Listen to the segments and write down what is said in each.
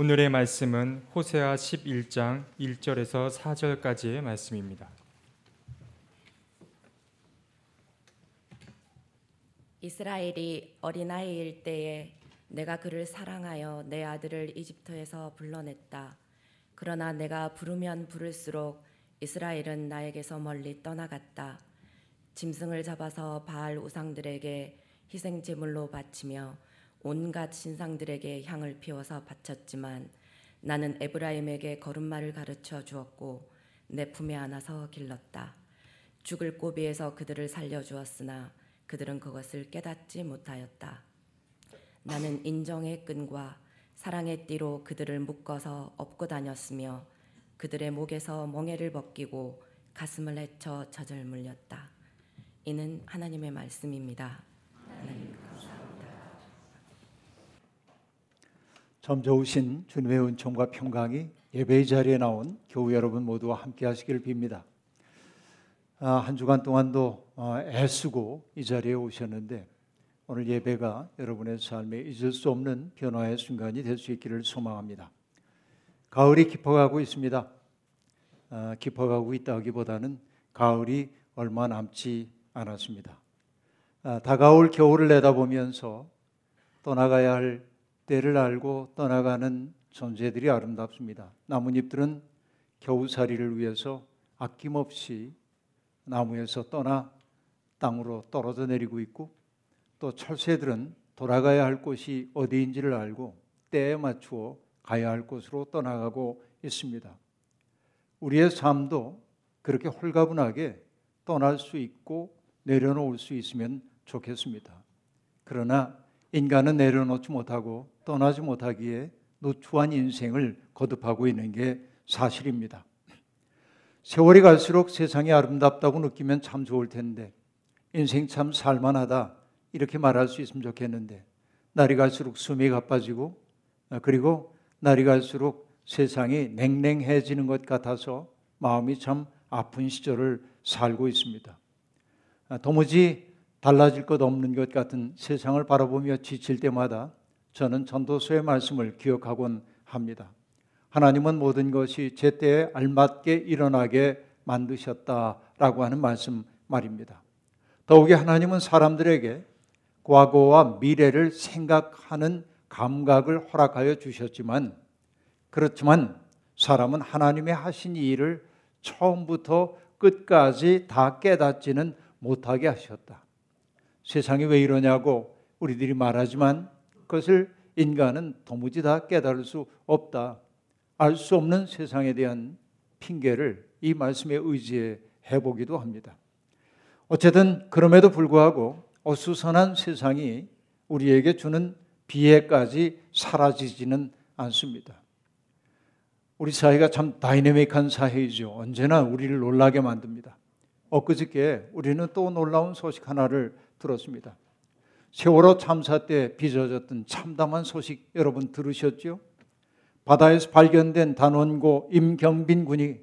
오늘의 말씀은 호세아 11장 1절에서 4절까지의 말씀입니다. 이스라엘이 어린아이일 때에 내가 그를 사랑하여 내 아들을 이집트에서 불러냈다. 그러나 내가 부르면 부를수록 이스라엘은 나에게서 멀리 떠나갔다. 짐승을 잡아서 바알 우상들에게 희생 제물로 바치며 온갖 신상들에게 향을 피워서 바쳤지만 나는 에브라임에게 걸음마를 가르쳐 주었고 내 품에 안아서 길렀다. 죽을 고비에서 그들을 살려 주었으나 그들은 그것을 깨닫지 못하였다. 나는 인정의 끈과 사랑의 띠로 그들을 묶어서 업고 다녔으며 그들의 목에서 멍에를 벗기고 가슴을 헤쳐 젖을 물렸다. 이는 하나님의 말씀입니다. 하나님 감사합니다. 점 좋으신 주님의 은총과 평강이 예배의 자리에 나온 교우 여러분 모두와 함께 하시기를 빕니다. 아, 한 주간 동안도 어, 애쓰고 이 자리에 오셨는데 오늘 예배가 여러분의 삶에 잊을 수 없는 변화의 순간이 될 수 있기를 소망합니다. 가을이 깊어가고 있습니다. 아, 깊어가고 있다기보다는 가을이 얼마 남지 않았습니다. 아, 다가올 겨울을 내다보면서 떠나가야 할 때를 알고 떠나가는 존재들이 아름답습니다. 나뭇잎들은 겨우살이를 위해서 아낌없이 나무에서 떠나 땅으로 떨어져 내리고 있고 또 철새들은 돌아가야 할 곳이 어디인지를 알고 때에 맞추어 가야 할 곳으로 떠나가고 있습니다. 우리의 삶도 그렇게 홀가분하게 떠날 수 있고 내려놓을 수 있으면 좋겠습니다. 그러나 인간은 내려놓지 못하고 떠나지 못하기에 노추한 인생을 거듭하고 있는 게 사실입니다. 세월이 갈수록 세상이 아름답다고 느끼면 참 좋을 텐데 인생 참 살만하다 이렇게 말할 수 있으면 좋겠는데 날이 갈수록 숨이 가빠지고 그리고 날이 갈수록 세상이 냉랭해지는 것 같아서 마음이 참 아픈 시절을 살고 있습니다. 도무지 달라질 것 없는 것 같은 세상을 바라보며 지칠 때마다 저는 전도서의 말씀을 기억하곤 합니다. 하나님은 모든 것이 제때에 알맞게 일어나게 만드셨다라고 하는 말씀 말입니다. 더욱이 하나님은 사람들에게 과거와 미래를 생각하는 감각을 허락하여 주셨지만 그렇지만 사람은 하나님의 하신 일을 처음부터 끝까지 다 깨닫지는 못하게 하셨다. 세상이 왜 이러냐고 우리들이 말하지만 그것을 인간은 도무지 다 깨달을 수 없다. 알 수 없는 세상에 대한 핑계를 이 말씀에 의지해 해보기도 합니다. 어쨌든 그럼에도 불구하고 어수선한 세상이 우리에게 주는 비애까지 사라지지는 않습니다. 우리 사회가 참 다이내믹한 사회이죠. 언제나 우리를 놀라게 만듭니다. 엊그저께 우리는 또 놀라운 소식 하나를 들었습니다. 세월호 참사 때 빚어졌던 참담한 소식 여러분 들으셨죠? 바다에서 발견된 단원고 임경빈 군이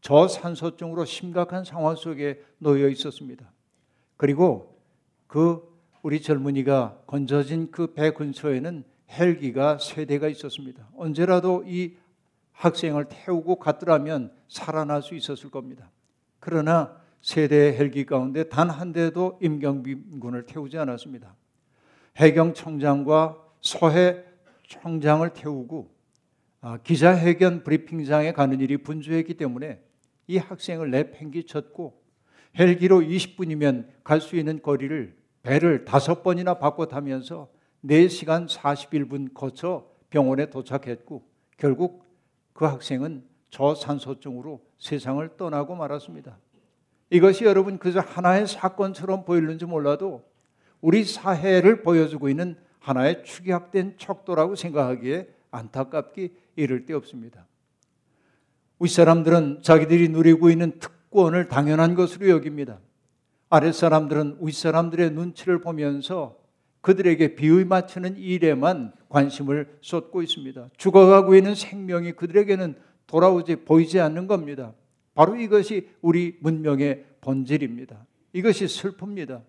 저산소증으로 심각한 상황 속에 놓여 있었습니다. 그리고 그 우리 젊은이가 건져진 그 배 근처에는 헬기가 세 대가 있었습니다. 언제라도 이 학생을 태우고 갔더라면 살아날 수 있었을 겁니다. 그러나 세대 헬기 가운데 단 한 대도 임경빈 군을 태우지 않았습니다. 해경청장과 서해 청장을 태우고 아, 기자회견 브리핑장에 가는 일이 분주했기 때문에 이 학생을 내팽기쳤고 헬기로 20분이면 갈 수 있는 거리를 배를 다섯 번이나 바꿔 타면서 4시간 41분 거쳐 병원에 도착했고 결국 그 학생은 저산소증으로 세상을 떠나고 말았습니다. 이것이 여러분 그저 하나의 사건처럼 보이는지 몰라도 우리 사회를 보여주고 있는 하나의 축약된 척도라고 생각하기에 안타깝기 이를 데 없습니다. 우리 사람들은 자기들이 누리고 있는 특권을 당연한 것으로 여깁니다. 아랫 사람들은 윗 사람들의 눈치를 보면서 그들에게 비의 맞추는 일에만 관심을 쏟고 있습니다. 죽어가고 있는 생명이 그들에게는 돌아오지 보이지 않는 겁니다. 바로 이것이 우리 문명의 본질입니다. 이것이 슬픕니다.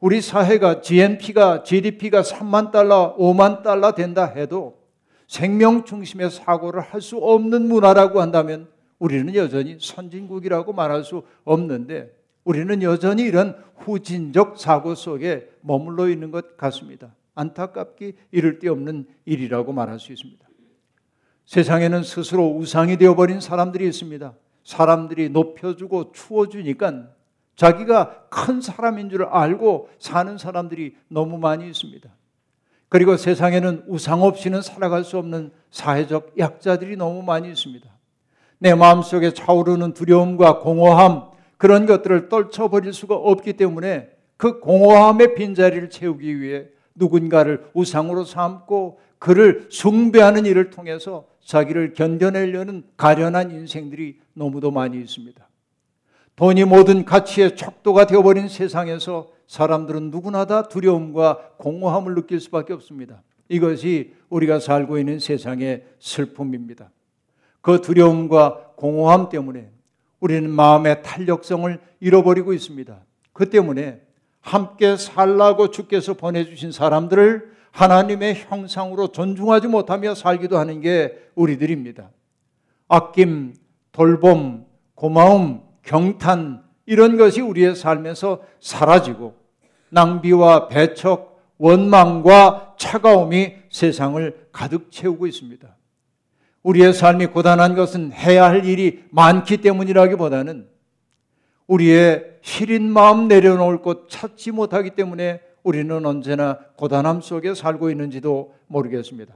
우리 사회가 GNP가 GDP가 3만 달러, 5만 달러 된다 해도 생명 중심의 사고를 할 수 없는 문화라고 한다면 우리는 여전히 선진국이라고 말할 수 없는데 우리는 여전히 이런 후진적 사고 속에 머물러 있는 것 같습니다. 안타깝기 이를 데 없는 일이라고 말할 수 있습니다. 세상에는 스스로 우상이 되어버린 사람들이 있습니다. 사람들이 높여주고 추워주니까 자기가 큰 사람인 줄 알고 사는 사람들이 너무 많이 있습니다. 그리고 세상에는 우상 없이는 살아갈 수 없는 사회적 약자들이 너무 많이 있습니다. 내 마음속에 차오르는 두려움과 공허함 그런 것들을 떨쳐버릴 수가 없기 때문에 그 공허함의 빈자리를 채우기 위해 누군가를 우상으로 삼고 그를 숭배하는 일을 통해서 자기를 견뎌내려는 가련한 인생들이 너무도 많이 있습니다. 돈이 모든 가치의 척도가 되어버린 세상에서 사람들은 누구나 다 두려움과 공허함을 느낄 수밖에 없습니다. 이것이 우리가 살고 있는 세상의 슬픔입니다. 그 두려움과 공허함 때문에 우리는 마음의 탄력성을 잃어버리고 있습니다. 그 때문에 함께 살라고 주께서 보내주신 사람들을 하나님의 형상으로 존중하지 못하며 살기도 하는 게 우리들입니다. 아낌, 돌봄, 고마움, 경탄 이런 것이 우리의 삶에서 사라지고 낭비와 배척, 원망과 차가움이 세상을 가득 채우고 있습니다. 우리의 삶이 고단한 것은 해야 할 일이 많기 때문이라기보다는 우리의 시린 마음 내려놓을 곳 찾지 못하기 때문에 우리는 언제나 고단함 속에 살고 있는지도 모르겠습니다.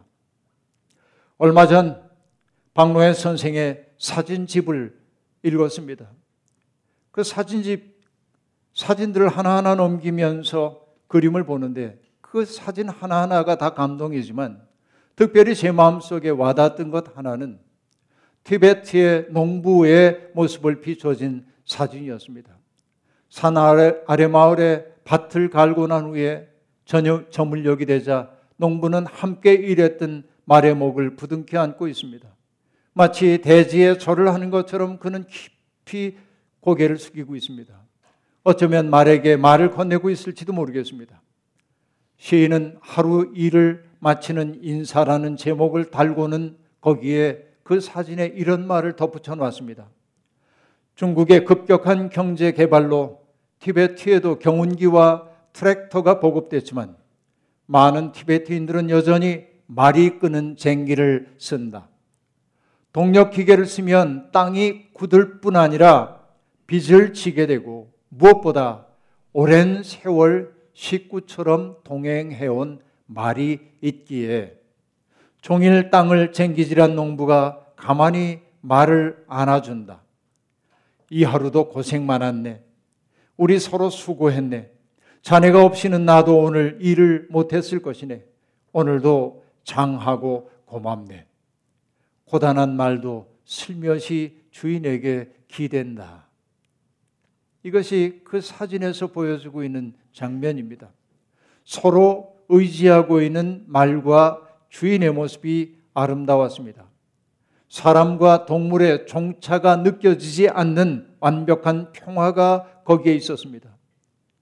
얼마 전 박노해 선생의 사진집을 읽었습니다. 그 사진집 사진들을 하나하나 넘기면서 그림을 보는데 그 사진 하나하나가 다 감동이지만 특별히 제 마음속에 와닿았던 것 하나는 티베트의 농부의 모습을 비춰진 사진이었습니다. 산 아래, 아래 마을에 밭을 갈고 난 후에 저녁 저물녘이 되자 농부는 함께 일했던 말의 목을 부둥켜 안고 있습니다. 마치 대지에 절을 하는 것처럼 그는 깊이 고개를 숙이고 있습니다. 어쩌면 말에게 말을 건네고 있을지도 모르겠습니다. 시인은 하루 일을 마치는 인사라는 제목을 달고는 거기에 그 사진에 이런 말을 덧붙여 놨습니다. 중국의 급격한 경제 개발로 티베트에도 경운기와 트랙터가 보급됐지만 많은 티베트인들은 여전히 말이 끄는 쟁기를 쓴다. 동력 기계를 쓰면 땅이 굳을 뿐 아니라 빚을 지게 되고 무엇보다 오랜 세월 식구처럼 동행해온 말이 있기에 종일 땅을 쟁기질한 농부가 가만히 말을 안아준다. 이 하루도 고생 많았네. 우리 서로 수고했네. 자네가 없이는 나도 오늘 일을 못했을 것이네. 오늘도 장하고 고맙네. 고단한 말도 슬며시 주인에게 기댄다. 이것이 그 사진에서 보여주고 있는 장면입니다. 서로 의지하고 있는 말과 주인의 모습이 아름다웠습니다. 사람과 동물의 종차가 느껴지지 않는 완벽한 평화가 거기에 있었습니다.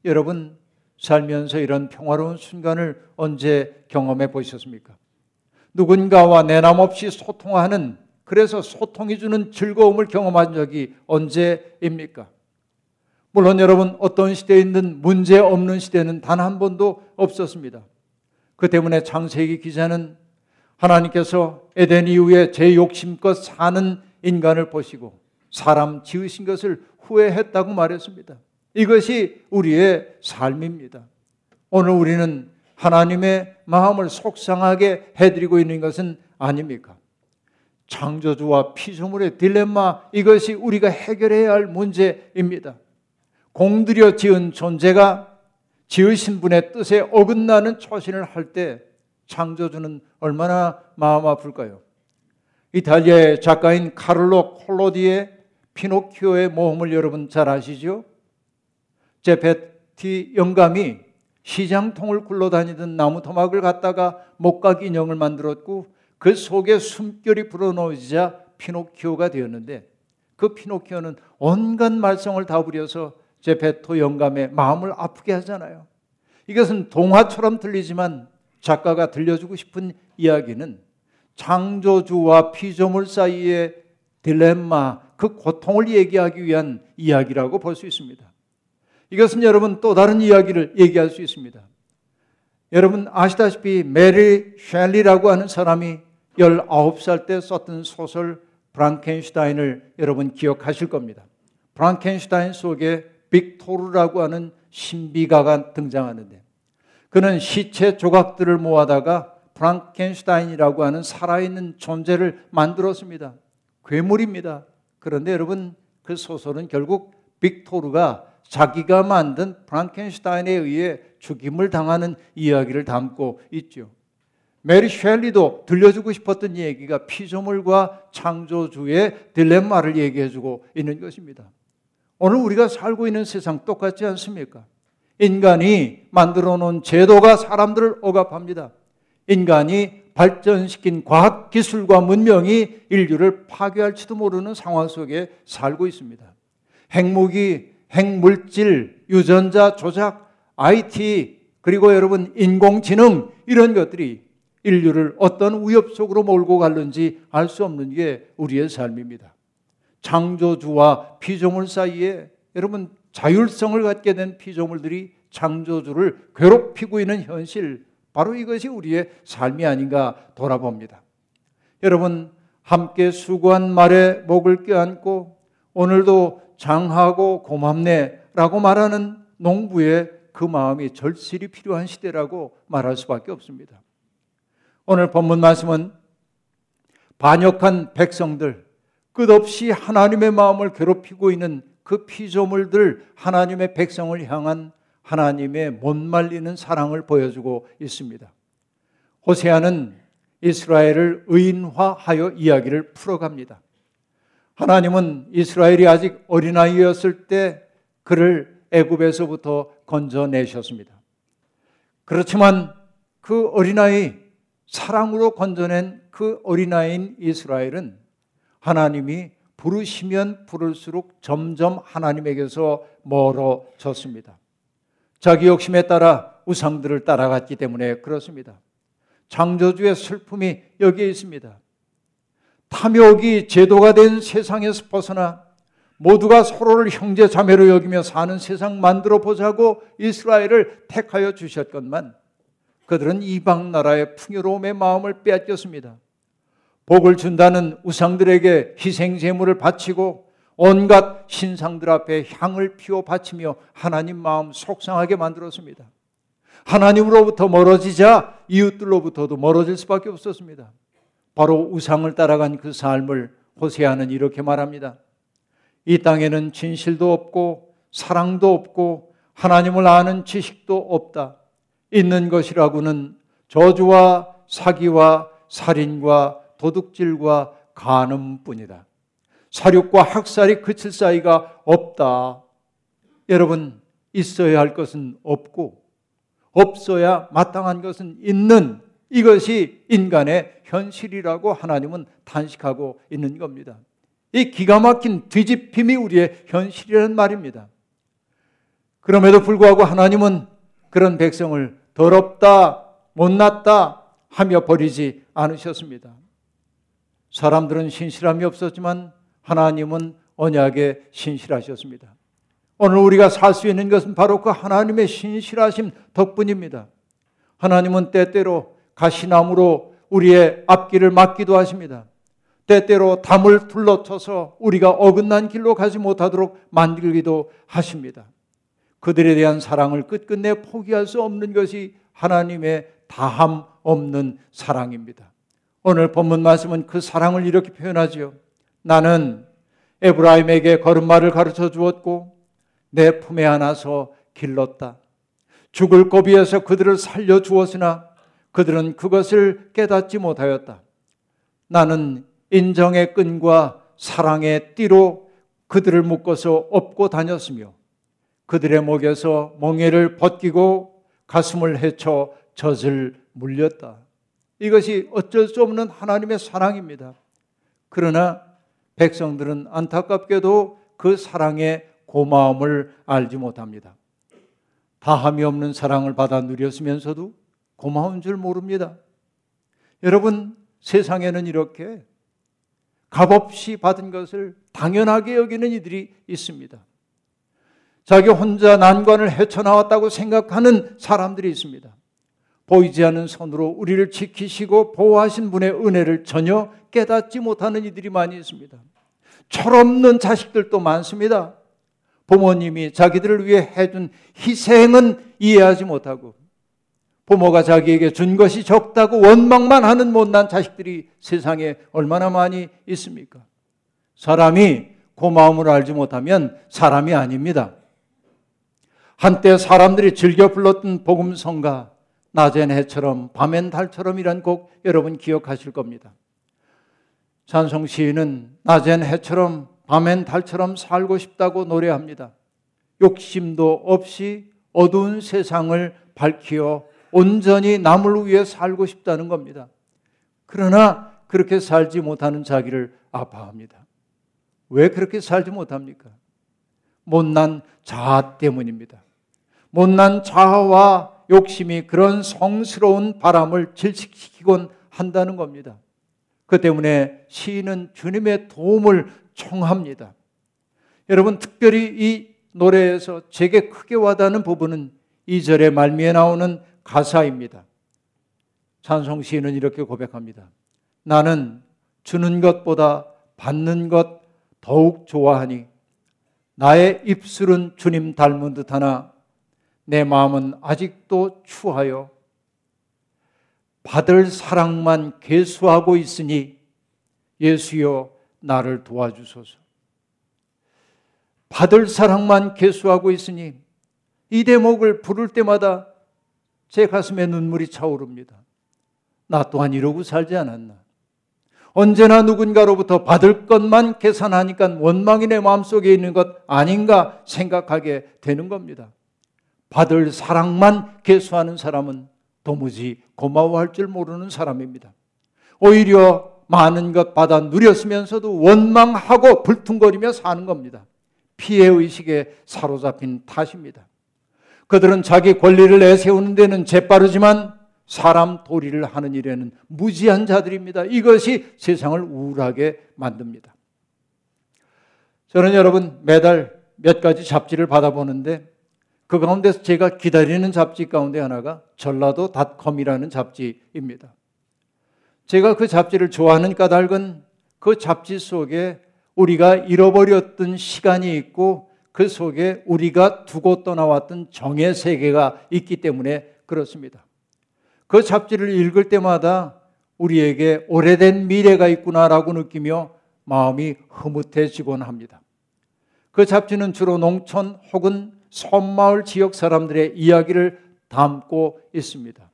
여러분, 살면서 이런 평화로운 순간을 언제 경험해 보셨습니까? 누군가와 내남 없이 소통하는 그래서 소통이 주는 즐거움을 경험한 적이 언제입니까? 물론 여러분 어떤 시대에 있는 문제 없는 시대는 단 한 번도 없었습니다. 그 때문에 창세기 기자는 하나님께서 에덴 이후에 제 욕심껏 사는 인간을 보시고 사람 지으신 것을 후회했다고 말했습니다. 이것이 우리의 삶입니다. 오늘 우리는 하나님의 마음을 속상하게 해드리고 있는 것은 아닙니까? 창조주와 피조물의 딜레마 이것이 우리가 해결해야 할 문제입니다. 공들여 지은 존재가 지으신 분의 뜻에 어긋나는 처신을 할 때 창조주는 얼마나 마음 아플까요? 이탈리아의 작가인 카를로 콜로디의 피노키오의 모험을 여러분 잘 아시죠? 제페티 영감이 시장통을 굴러다니던 나무 토막을 갖다가 목각 인형을 만들었고 그 속에 숨결이 불어넣어지자 피노키오가 되었는데 그 피노키오는 온갖 말썽을 다 부려서 제페토 영감의 마음을 아프게 하잖아요. 이것은 동화처럼 들리지만 작가가 들려주고 싶은 이야기는 창조주와 피조물 사이의 딜레마, 그 고통을 얘기하기 위한 이야기라고 볼 수 있습니다. 이것은 여러분 또 다른 이야기를 얘기할 수 있습니다. 여러분 아시다시피 메리 셸리라고 하는 사람이 19살 때 썼던 소설 브랑켄슈타인을 여러분 기억하실 겁니다. 브랑켄슈타인 속에 빅토르라고 하는 신비가가 등장하는데 그는 시체 조각들을 모아다가 프랑켄슈타인이라고 하는 살아있는 존재를 만들었습니다. 괴물입니다. 그런데 여러분 그 소설은 결국 빅토르가 자기가 만든 프랑켄슈타인에 의해 죽임을 당하는 이야기를 담고 있죠. 메리 셸리도 들려주고 싶었던 얘기가 피조물과 창조주의 딜레마를 얘기해주고 있는 것입니다. 오늘 우리가 살고 있는 세상 똑같지 않습니까? 인간이 만들어 놓은 제도가 사람들을 억압합니다. 인간이 발전시킨 과학 기술과 문명이 인류를 파괴할지도 모르는 상황 속에 살고 있습니다. 핵무기, 핵물질, 유전자 조작, IT, 그리고 여러분 인공지능 이런 것들이 인류를 어떤 위협 속으로 몰고 갔는지 알 수 없는 게 우리의 삶입니다. 창조주와 피조물 사이에 여러분 자율성을 갖게 된 피조물들이 창조주를 괴롭히고 있는 현실 바로 이것이 우리의 삶이 아닌가 돌아봅니다. 여러분 함께 수고한 말에 목을 껴안고 오늘도 장하고 고맙네 라고 말하는 농부의 그 마음이 절실히 필요한 시대라고 말할 수밖에 없습니다. 오늘 본문 말씀은 반역한 백성들 끝없이 하나님의 마음을 괴롭히고 있는 그 피조물들 하나님의 백성을 향한 하나님의 못 말리는 사랑을 보여주고 있습니다. 호세아는 이스라엘을 의인화하여 이야기를 풀어갑니다. 하나님은 이스라엘이 아직 어린아이였을 때 그를 애굽에서부터 건져내셨습니다. 그렇지만 그 어린아이 사랑으로 건져낸 그 어린아이인 이스라엘은 하나님이 부르시면 부를수록 점점 하나님에게서 멀어졌습니다. 자기 욕심에 따라 우상들을 따라갔기 때문에 그렇습니다. 창조주의 슬픔이 여기에 있습니다. 탐욕이 제도가 된 세상에서 벗어나 모두가 서로를 형제 자매로 여기며 사는 세상 만들어 보자고 이스라엘을 택하여 주셨건만 그들은 이방 나라의 풍요로움의 마음을 빼앗겼습니다. 복을 준다는 우상들에게 희생 제물을 바치고 온갖 신상들 앞에 향을 피워 바치며 하나님 마음 속상하게 만들었습니다. 하나님으로부터 멀어지자 이웃들로부터도 멀어질 수밖에 없었습니다. 바로 우상을 따라간 그 삶을 호세아는 이렇게 말합니다. 이 땅에는 진실도 없고 사랑도 없고 하나님을 아는 지식도 없다. 있는 것이라고는 저주와 사기와 살인과 도둑질과 간음뿐이다. 사륙과 학살이 그칠 사이가 없다. 여러분, 있어야 할 것은 없고, 없어야 마땅한 것은 있는 이것이 인간의 현실이라고 하나님은 단식하고 있는 겁니다. 이 기가 막힌 뒤집힘이 우리의 현실이라는 말입니다. 그럼에도 불구하고 하나님은 그런 백성을 더럽다, 못났다 하며 버리지 않으셨습니다. 사람들은 신실함이 없었지만 하나님은 언약에 신실하셨습니다. 오늘 우리가 살 수 있는 것은 바로 그 하나님의 신실하심 덕분입니다. 하나님은 때때로 가시나무로 우리의 앞길을 막기도 하십니다. 때때로 담을 둘러쳐서 우리가 어긋난 길로 가지 못하도록 만들기도 하십니다. 그들에 대한 사랑을 끝끝내 포기할 수 없는 것이 하나님의 다함 없는 사랑입니다. 오늘 본문 말씀은 그 사랑을 이렇게 표현하지요. 나는 에브라임에게 걸음마를 가르쳐 주었고 내 품에 안아서 길렀다. 죽을 고비에서 그들을 살려 주었으나 그들은 그것을 깨닫지 못하였다. 나는 인정의 끈과 사랑의 띠로 그들을 묶어서 업고 다녔으며 그들의 목에서 멍에를 벗기고 가슴을 헤쳐 젖을 물렸다. 이것이 어쩔 수 없는 하나님의 사랑입니다. 그러나 백성들은 안타깝게도 그 사랑의 고마움을 알지 못합니다. 다함이 없는 사랑을 받아 누렸으면서도 고마운 줄 모릅니다. 여러분, 세상에는 이렇게 값없이 받은 것을 당연하게 여기는 이들이 있습니다. 자기 혼자 난관을 헤쳐나왔다고 생각하는 사람들이 있습니다. 보이지 않는 손으로 우리를 지키시고 보호하신 분의 은혜를 전혀 깨닫지 못하는 이들이 많이 있습니다. 철없는 자식들도 많습니다. 부모님이 자기들을 위해 해준 희생은 이해하지 못하고 부모가 자기에게 준 것이 적다고 원망만 하는 못난 자식들이 세상에 얼마나 많이 있습니까? 사람이 고마움을 알지 못하면 사람이 아닙니다. 한때 사람들이 즐겨 불렀던 복음성가 낮엔 해처럼 밤엔 달처럼이란 곡 여러분 기억하실 겁니다. 찬송 시인은 낮엔 해처럼 밤엔 달처럼 살고 싶다고 노래합니다. 욕심도 없이 어두운 세상을 밝히어 온전히 남을 위해 살고 싶다는 겁니다. 그러나 그렇게 살지 못하는 자기를 아파합니다. 왜 그렇게 살지 못합니까? 못난 자아 때문입니다. 못난 자아와 욕심이 그런 성스러운 바람을 질식시키곤 한다는 겁니다. 그 때문에 시인은 주님의 도움을 청합니다. 여러분, 특별히 이 노래에서 제게 크게 와닿는 부분은 2절의 말미에 나오는 가사입니다. 찬송 시인은 이렇게 고백합니다. 나는 주는 것보다 받는 것 더욱 좋아하니 나의 입술은 주님 닮은 듯하나 내 마음은 아직도 추하여 받을 사랑만 계수하고 있으니 예수여 나를 도와주소서. 받을 사랑만 계수하고 있으니 이 대목을 부를 때마다 제 가슴에 눈물이 차오릅니다. 나 또한 이러고 살지 않았나. 언제나 누군가로부터 받을 것만 계산하니까 원망이 내 마음속에 있는 것 아닌가 생각하게 되는 겁니다. 받을 사랑만 계수하는 사람은 도무지 고마워할 줄 모르는 사람입니다. 오히려 많은 것 받아 누렸으면서도 원망하고 불퉁거리며 사는 겁니다. 피해 의식에 사로잡힌 탓입니다. 그들은 자기 권리를 내세우는 데는 재빠르지만 사람 도리를 하는 일에는 무지한 자들입니다. 이것이 세상을 우울하게 만듭니다. 저는 여러분 매달 몇 가지 잡지를 받아보는데 그 가운데서 제가 기다리는 잡지 가운데 하나가 전라도 닷컴이라는 잡지입니다. 제가 그 잡지를 좋아하는 까닭은 그 잡지 속에 우리가 잃어버렸던 시간이 있고 그 속에 우리가 두고 떠나왔던 정의 세계가 있기 때문에 그렇습니다. 그 잡지를 읽을 때마다 우리에게 오래된 미래가 있구나라고 느끼며 마음이 흐뭇해지곤 합니다. 그 잡지는 주로 농촌 혹은 섬마을 지역 사람들의 이야기를 담고 있습니다.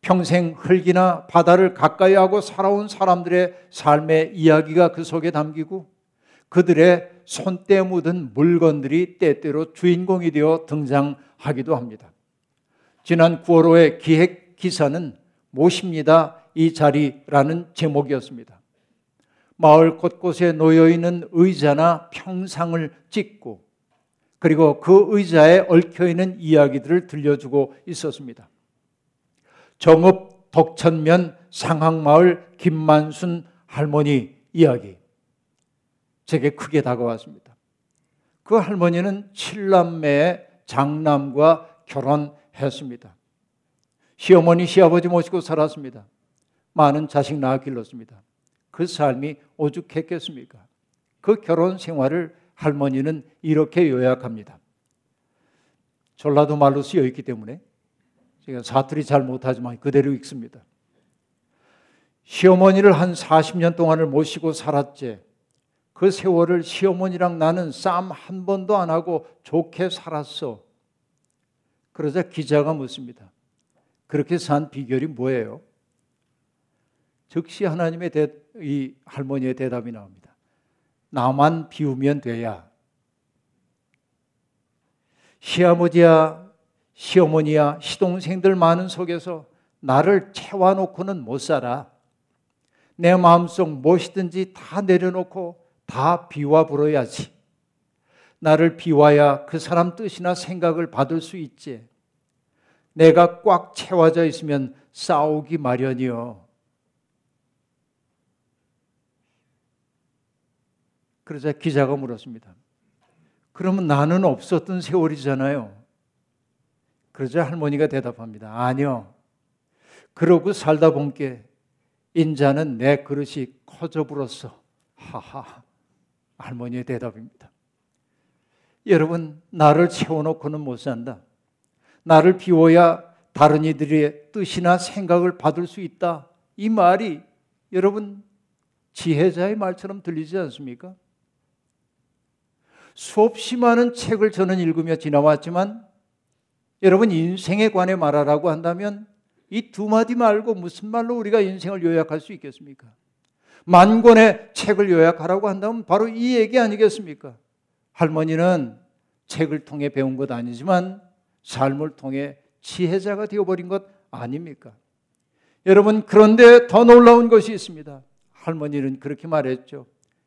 평생 흙이나 바다를 가까이 하고 살아온 사람들의 삶의 이야기가 그 속에 담기고 그들의 손때 묻은 물건들이 때때로 주인공이 되어 등장하기도 합니다. 지난 9월호의 기획 기사는 모십니다. 이 자리라는 제목이었습니다. 마을 곳곳에 놓여 있는 의자나 평상을 찍고 그리고 그 의자에 얽혀 있는 이야기들을 들려주고 있었습니다. 정읍 덕천면 상항마을 김만순 할머니 이야기. 제게 크게 다가왔습니다. 그 할머니는 칠남매의 장남과 결혼했습니다. 시어머니, 시아버지 모시고 살았습니다. 많은 자식 낳아 길렀습니다. 그 삶이 오죽했겠습니까? 그 결혼 생활을 할머니는 이렇게 요약합니다. 전라도 말로 쓰여 있기 때문에 제가 사투리 잘 못하지만 그대로 읽습니다. 시어머니를 한 40년 동안을 모시고 살았지. 그 세월을 시어머니랑 나는 싸움 한 번도 안 하고 좋게 살았어. 그러자 기자가 묻습니다. 그렇게 산 비결이 뭐예요? 즉시 하나님의 대, 이 할머니의 대답이 나옵니다. 나만 비우면 돼야. 시아버지야, 시어머니야, 시동생들 많은 속에서 나를 채워놓고는 못 살아. 내 마음속 무엇이든지 다 내려놓고 다 비와 불어야지. 나를 비와야 그 사람 뜻이나 생각을 받을 수 있지. 내가 꽉 채워져 있으면 싸우기 마련이요. 그러자 기자가 물었습니다. 그러면 나는 없었던 세월이잖아요. 그러자 할머니가 대답합니다. 아니요. 그러고 살다 본 게 인자는 내 그릇이 커져 불었어. 하하. 할머니의 대답입니다. 여러분, 나를 채워놓고는 못 산다. 나를 비워야 다른 이들의 뜻이나 생각을 받을 수 있다. 이 말이 여러분 지혜자의 말처럼 들리지 않습니까? 수없이 많은 책을 저는 읽으며 지나왔지만 여러분 인생에 관해 말하라고 한다면 이 두 마디 말고 무슨 말로 우리가 인생을 요약할 수 있겠습니까? 만 권의 책을 요약하라고 한다면 바로 이 얘기 아니겠습니까? 할머니는 책을 통해 배운 것 아니지만 삶을 통해 지혜자가 되어버린 것 아닙니까? 여러분, 그런데 더 놀라운 것이 있습니다. 할머니는 그렇게 말했죠.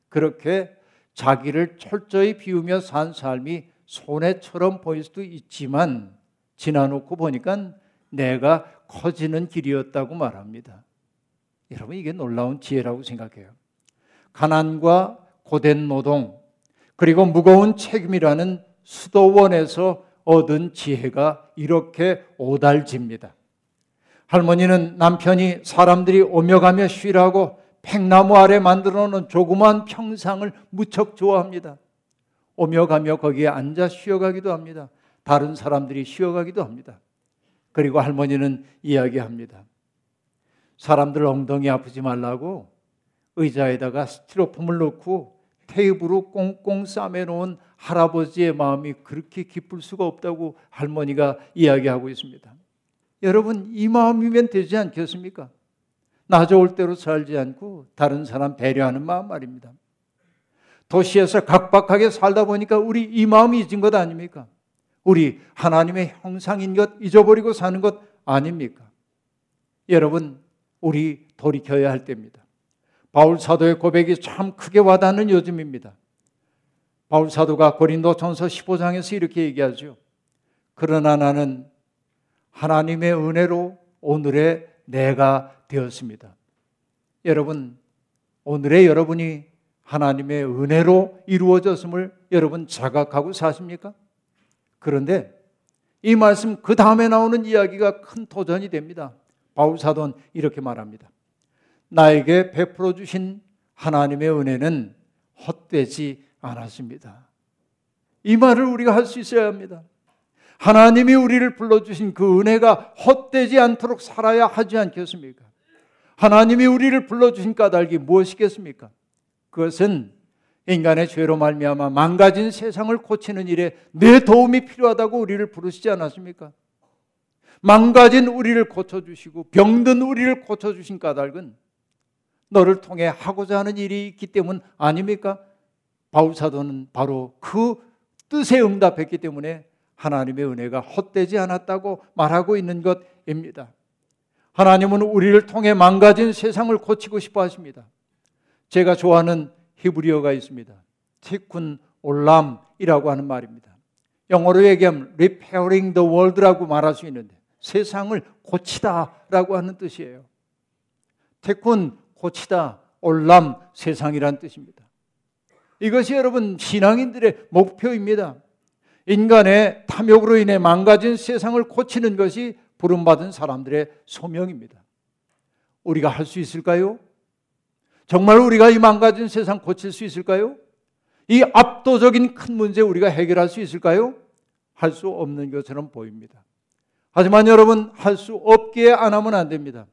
그렇게 자기를 철저히 비우며 산 삶이 손해처럼 보일 수도 있지만 지나놓고 보니까 내가 커지는 길이었다고 말합니다. 여러분 이게 놀라운 지혜라고 생각해요. 가난과 고된 노동 그리고 무거운 책임이라는 수도원에서 얻은 지혜가 이렇게 오달집니다. 할머니는 남편이 사람들이 오며 가며 쉬라고 팽나무 아래 만들어 놓은 조그만 평상을 무척 좋아합니다. 오며 가며 거기에 앉아 쉬어가기도 합니다. 다른 사람들이 쉬어가기도 합니다. 그리고 할머니는 이야기합니다. 사람들 엉덩이 아프지 말라고 의자에다가 스티로폼을 넣고 테이블로 꽁꽁 싸매놓은 할아버지의 마음이 그렇게 기쁠 수가 없다고 할머니가 이야기하고 있습니다. 여러분, 이 마음이면 되지 않겠습니까? 나 좋을 대로 살지 않고 다른 사람 배려하는 마음 말입니다. 도시에서 각박하게 살다 보니까 우리 이 마음이 잊은 것 아닙니까? 우리 하나님의 형상인 것 잊어버리고 사는 것 아닙니까? 여러분, 우리 돌이켜야 할 때입니다. 바울 사도의 고백이 참 크게 와닿는 요즘입니다. 바울 사도가 고린도 전서 15장에서 이렇게 얘기하죠. 그러나 나는 하나님의 은혜로 오늘의 내가 되었습니다. 여러분, 오늘의 여러분이 하나님의 은혜로 이루어졌음을 여러분 자각하고 사십니까? 그런데 이 말씀 그 다음에 나오는 이야기가 큰 도전이 됩니다. 바울 사도는 이렇게 말합니다. 나에게 베풀어 주신 하나님의 은혜는 헛되지 않았습니다. 이 말을 우리가 할 수 있어야 합니다. 하나님이 우리를 불러주신 그 은혜가 헛되지 않도록 살아야 하지 않겠습니까? 하나님이 우리를 불러주신 까닭이 무엇이겠습니까? 그것은 인간의 죄로 말미암아 망가진 세상을 고치는 일에 내 도움이 필요하다고 우리를 부르시지 않았습니까? 망가진 우리를 고쳐주시고 병든 우리를 고쳐주신 까닭은 너를 통해 하고자 하는 일이 있기 때문 아닙니까? 바울 사도는 바로 그 뜻에 응답했기 때문에 하나님의 은혜가 헛되지 않았다고 말하고 있는 것입니다. 하나님은 우리를 통해 망가진 세상을 고치고 싶어 하십니다. 제가 좋아하는 히브리어가 있습니다. 티쿤 올람이라고 하는 말입니다. 영어로 얘기하면 repairing the world라고 말할 수 있는데 세상을 고치다라고 하는 뜻이에요. 티쿤 고치다, 올람 세상이란 뜻입니다. 이것이 여러분 신앙인들의 목표입니다. 인간의 탐욕으로 인해 망가진 세상을 고치는 것이 부름받은 사람들의 소명입니다. 우리가 할 수 있을까요? 정말 우리가 이 망가진 세상 고칠 수 있을까요? 이 압도적인 큰 문제 우리가 해결할 수 있을까요? 할 수 없는 것처럼 보입니다. 하지만 여러분 할 수 없기에 안 하면 안 됩니다.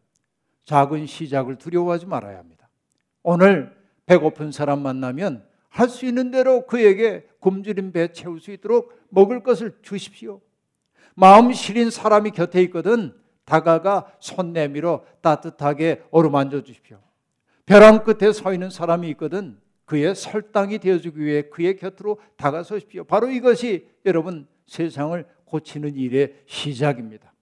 작은 시작을 두려워하지 말아야 합니다. 오늘 배고픈 사람 만나면 할 수 있는 대로 그에게 굶주린 배 채울 수 있도록 먹을 것을 주십시오. 마음 시린 사람이 곁에 있거든 다가가 손 내밀어 따뜻하게 어루만져 주십시오. 벼랑 끝에 서 있는 사람이 있거든 그의 설당이 되어주기 위해 그의 곁으로 다가서십시오. 바로 이것이 여러분 세상을 고치는 일의 시작입니다.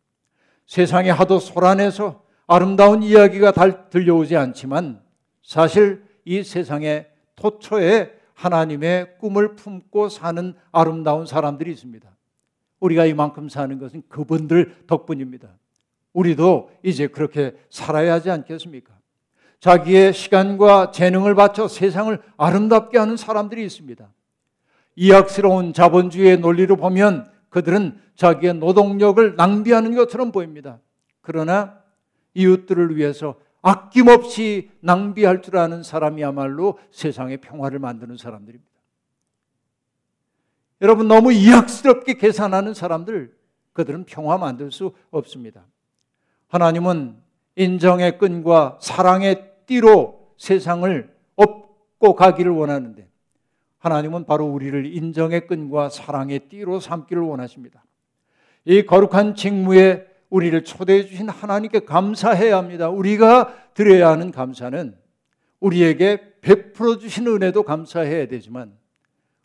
세상에 하도 소란해서 아름다운 이야기가 달 들려오지 않지만 사실 이 세상의 토초에 하나님의 꿈을 품고 사는 아름다운 사람들이 있습니다. 우리가 이만큼 사는 것은 그분들 덕분입니다. 우리도 이제 그렇게 살아야 하지 않겠습니까? 자기의 시간과 재능을 바쳐 세상을 아름답게 하는 사람들이 있습니다. 이악스러운 자본주의의 논리로 보면 그들은 자기의 노동력을 낭비하는 것처럼 보입니다. 그러나 이웃들을 위해서 아낌없이 낭비할 줄 아는 사람이야말로 세상의 평화를 만드는 사람들입니다. 여러분 너무 이악스럽게 계산하는 사람들 그들은 평화 만들 수 없습니다. 하나님은 인정의 끈과 사랑의 띠로 세상을 업고 가기를 원하는데 하나님은 바로 우리를 인정의 끈과 사랑의 띠로 삼기를 원하십니다. 이 거룩한 직무에 우리를 초대해 주신 하나님께 감사해야 합니다. 우리가 드려야 하는 감사는 우리에게 베풀어 주신 은혜도 감사해야 되지만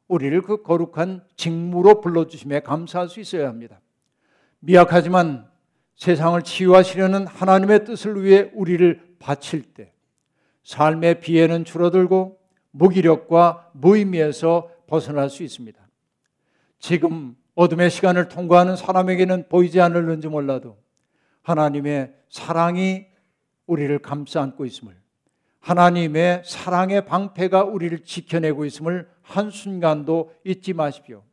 우리를 그 거룩한 직무로 불러 주심에 감사할 수 있어야 합니다. 미약하지만 세상을 치유하시려는 하나님의 뜻을 위해 우리를 바칠 때 삶의 비애는 줄어들고 무기력과 무의미에서 벗어날 수 있습니다. 지금 어둠의 시간을 통과하는 사람에게는 보이지 않을는지 몰라도 하나님의 사랑이 우리를 감싸 안고 있음을 하나님의 사랑의 방패가 우리를 지켜내고 있음을 한순간도 잊지 마십시오.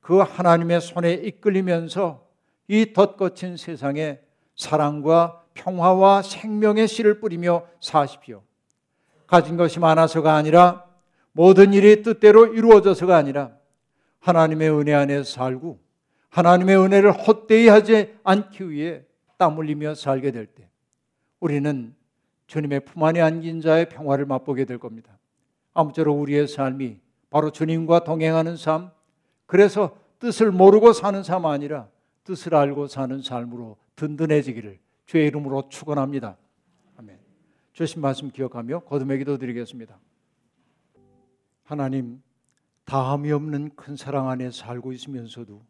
그 하나님의 손에 이끌리면서 이 덧거친 세상에 사랑과 평화와 생명의 씨를 뿌리며 사십시오. 가진 것이 많아서가 아니라 모든 일이 뜻대로 이루어져서가 아니라 하나님의 은혜 안에 살고 하나님의 은혜를 헛되이 하지 않기 위해 땀 흘리며 살게 될 때 우리는 주님의 품 안에 안긴 자의 평화를 맛보게 될 겁니다. 아무쪼록 우리의 삶이 바로 주님과 동행하는 삶, 그래서 뜻을 모르고 사는 삶 아니라 뜻을 알고 사는 삶으로 든든해지기를 주의 이름으로 축원합니다. 주신 말씀 기억하며 거듭의 기도 드리겠습니다. 하나님, 다함이 없는 큰 사랑 안에 살고 있으면서도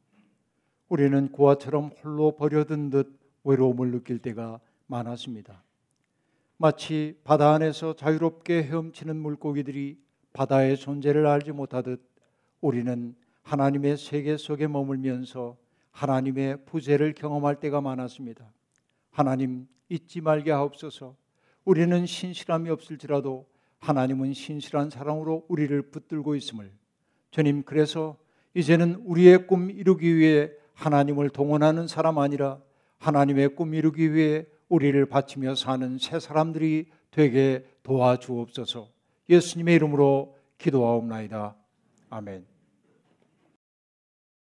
우리는 고아처럼 홀로 버려둔 듯 외로움을 느낄 때가 많았습니다. 마치 바다 안에서 자유롭게 헤엄치는 물고기들이 바다의 존재를 알지 못하듯 우리는 하나님의 세계 속에 머물면서 하나님의 부재를 경험할 때가 많았습니다. 하나님 잊지 말게 하옵소서. 우리는 신실함이 없을지라도 하나님은 신실한 사랑으로 우리를 붙들고 있음을 주님 그래서 이제는 우리의 꿈 이루기 위해 하나님을 동원하는 사람 아니라 하나님의 꿈 이루기 위해 우리를 바치며 사는 새 사람들이 되게 도와주옵소서. 예수님의 이름으로 기도하옵나이다. 아멘.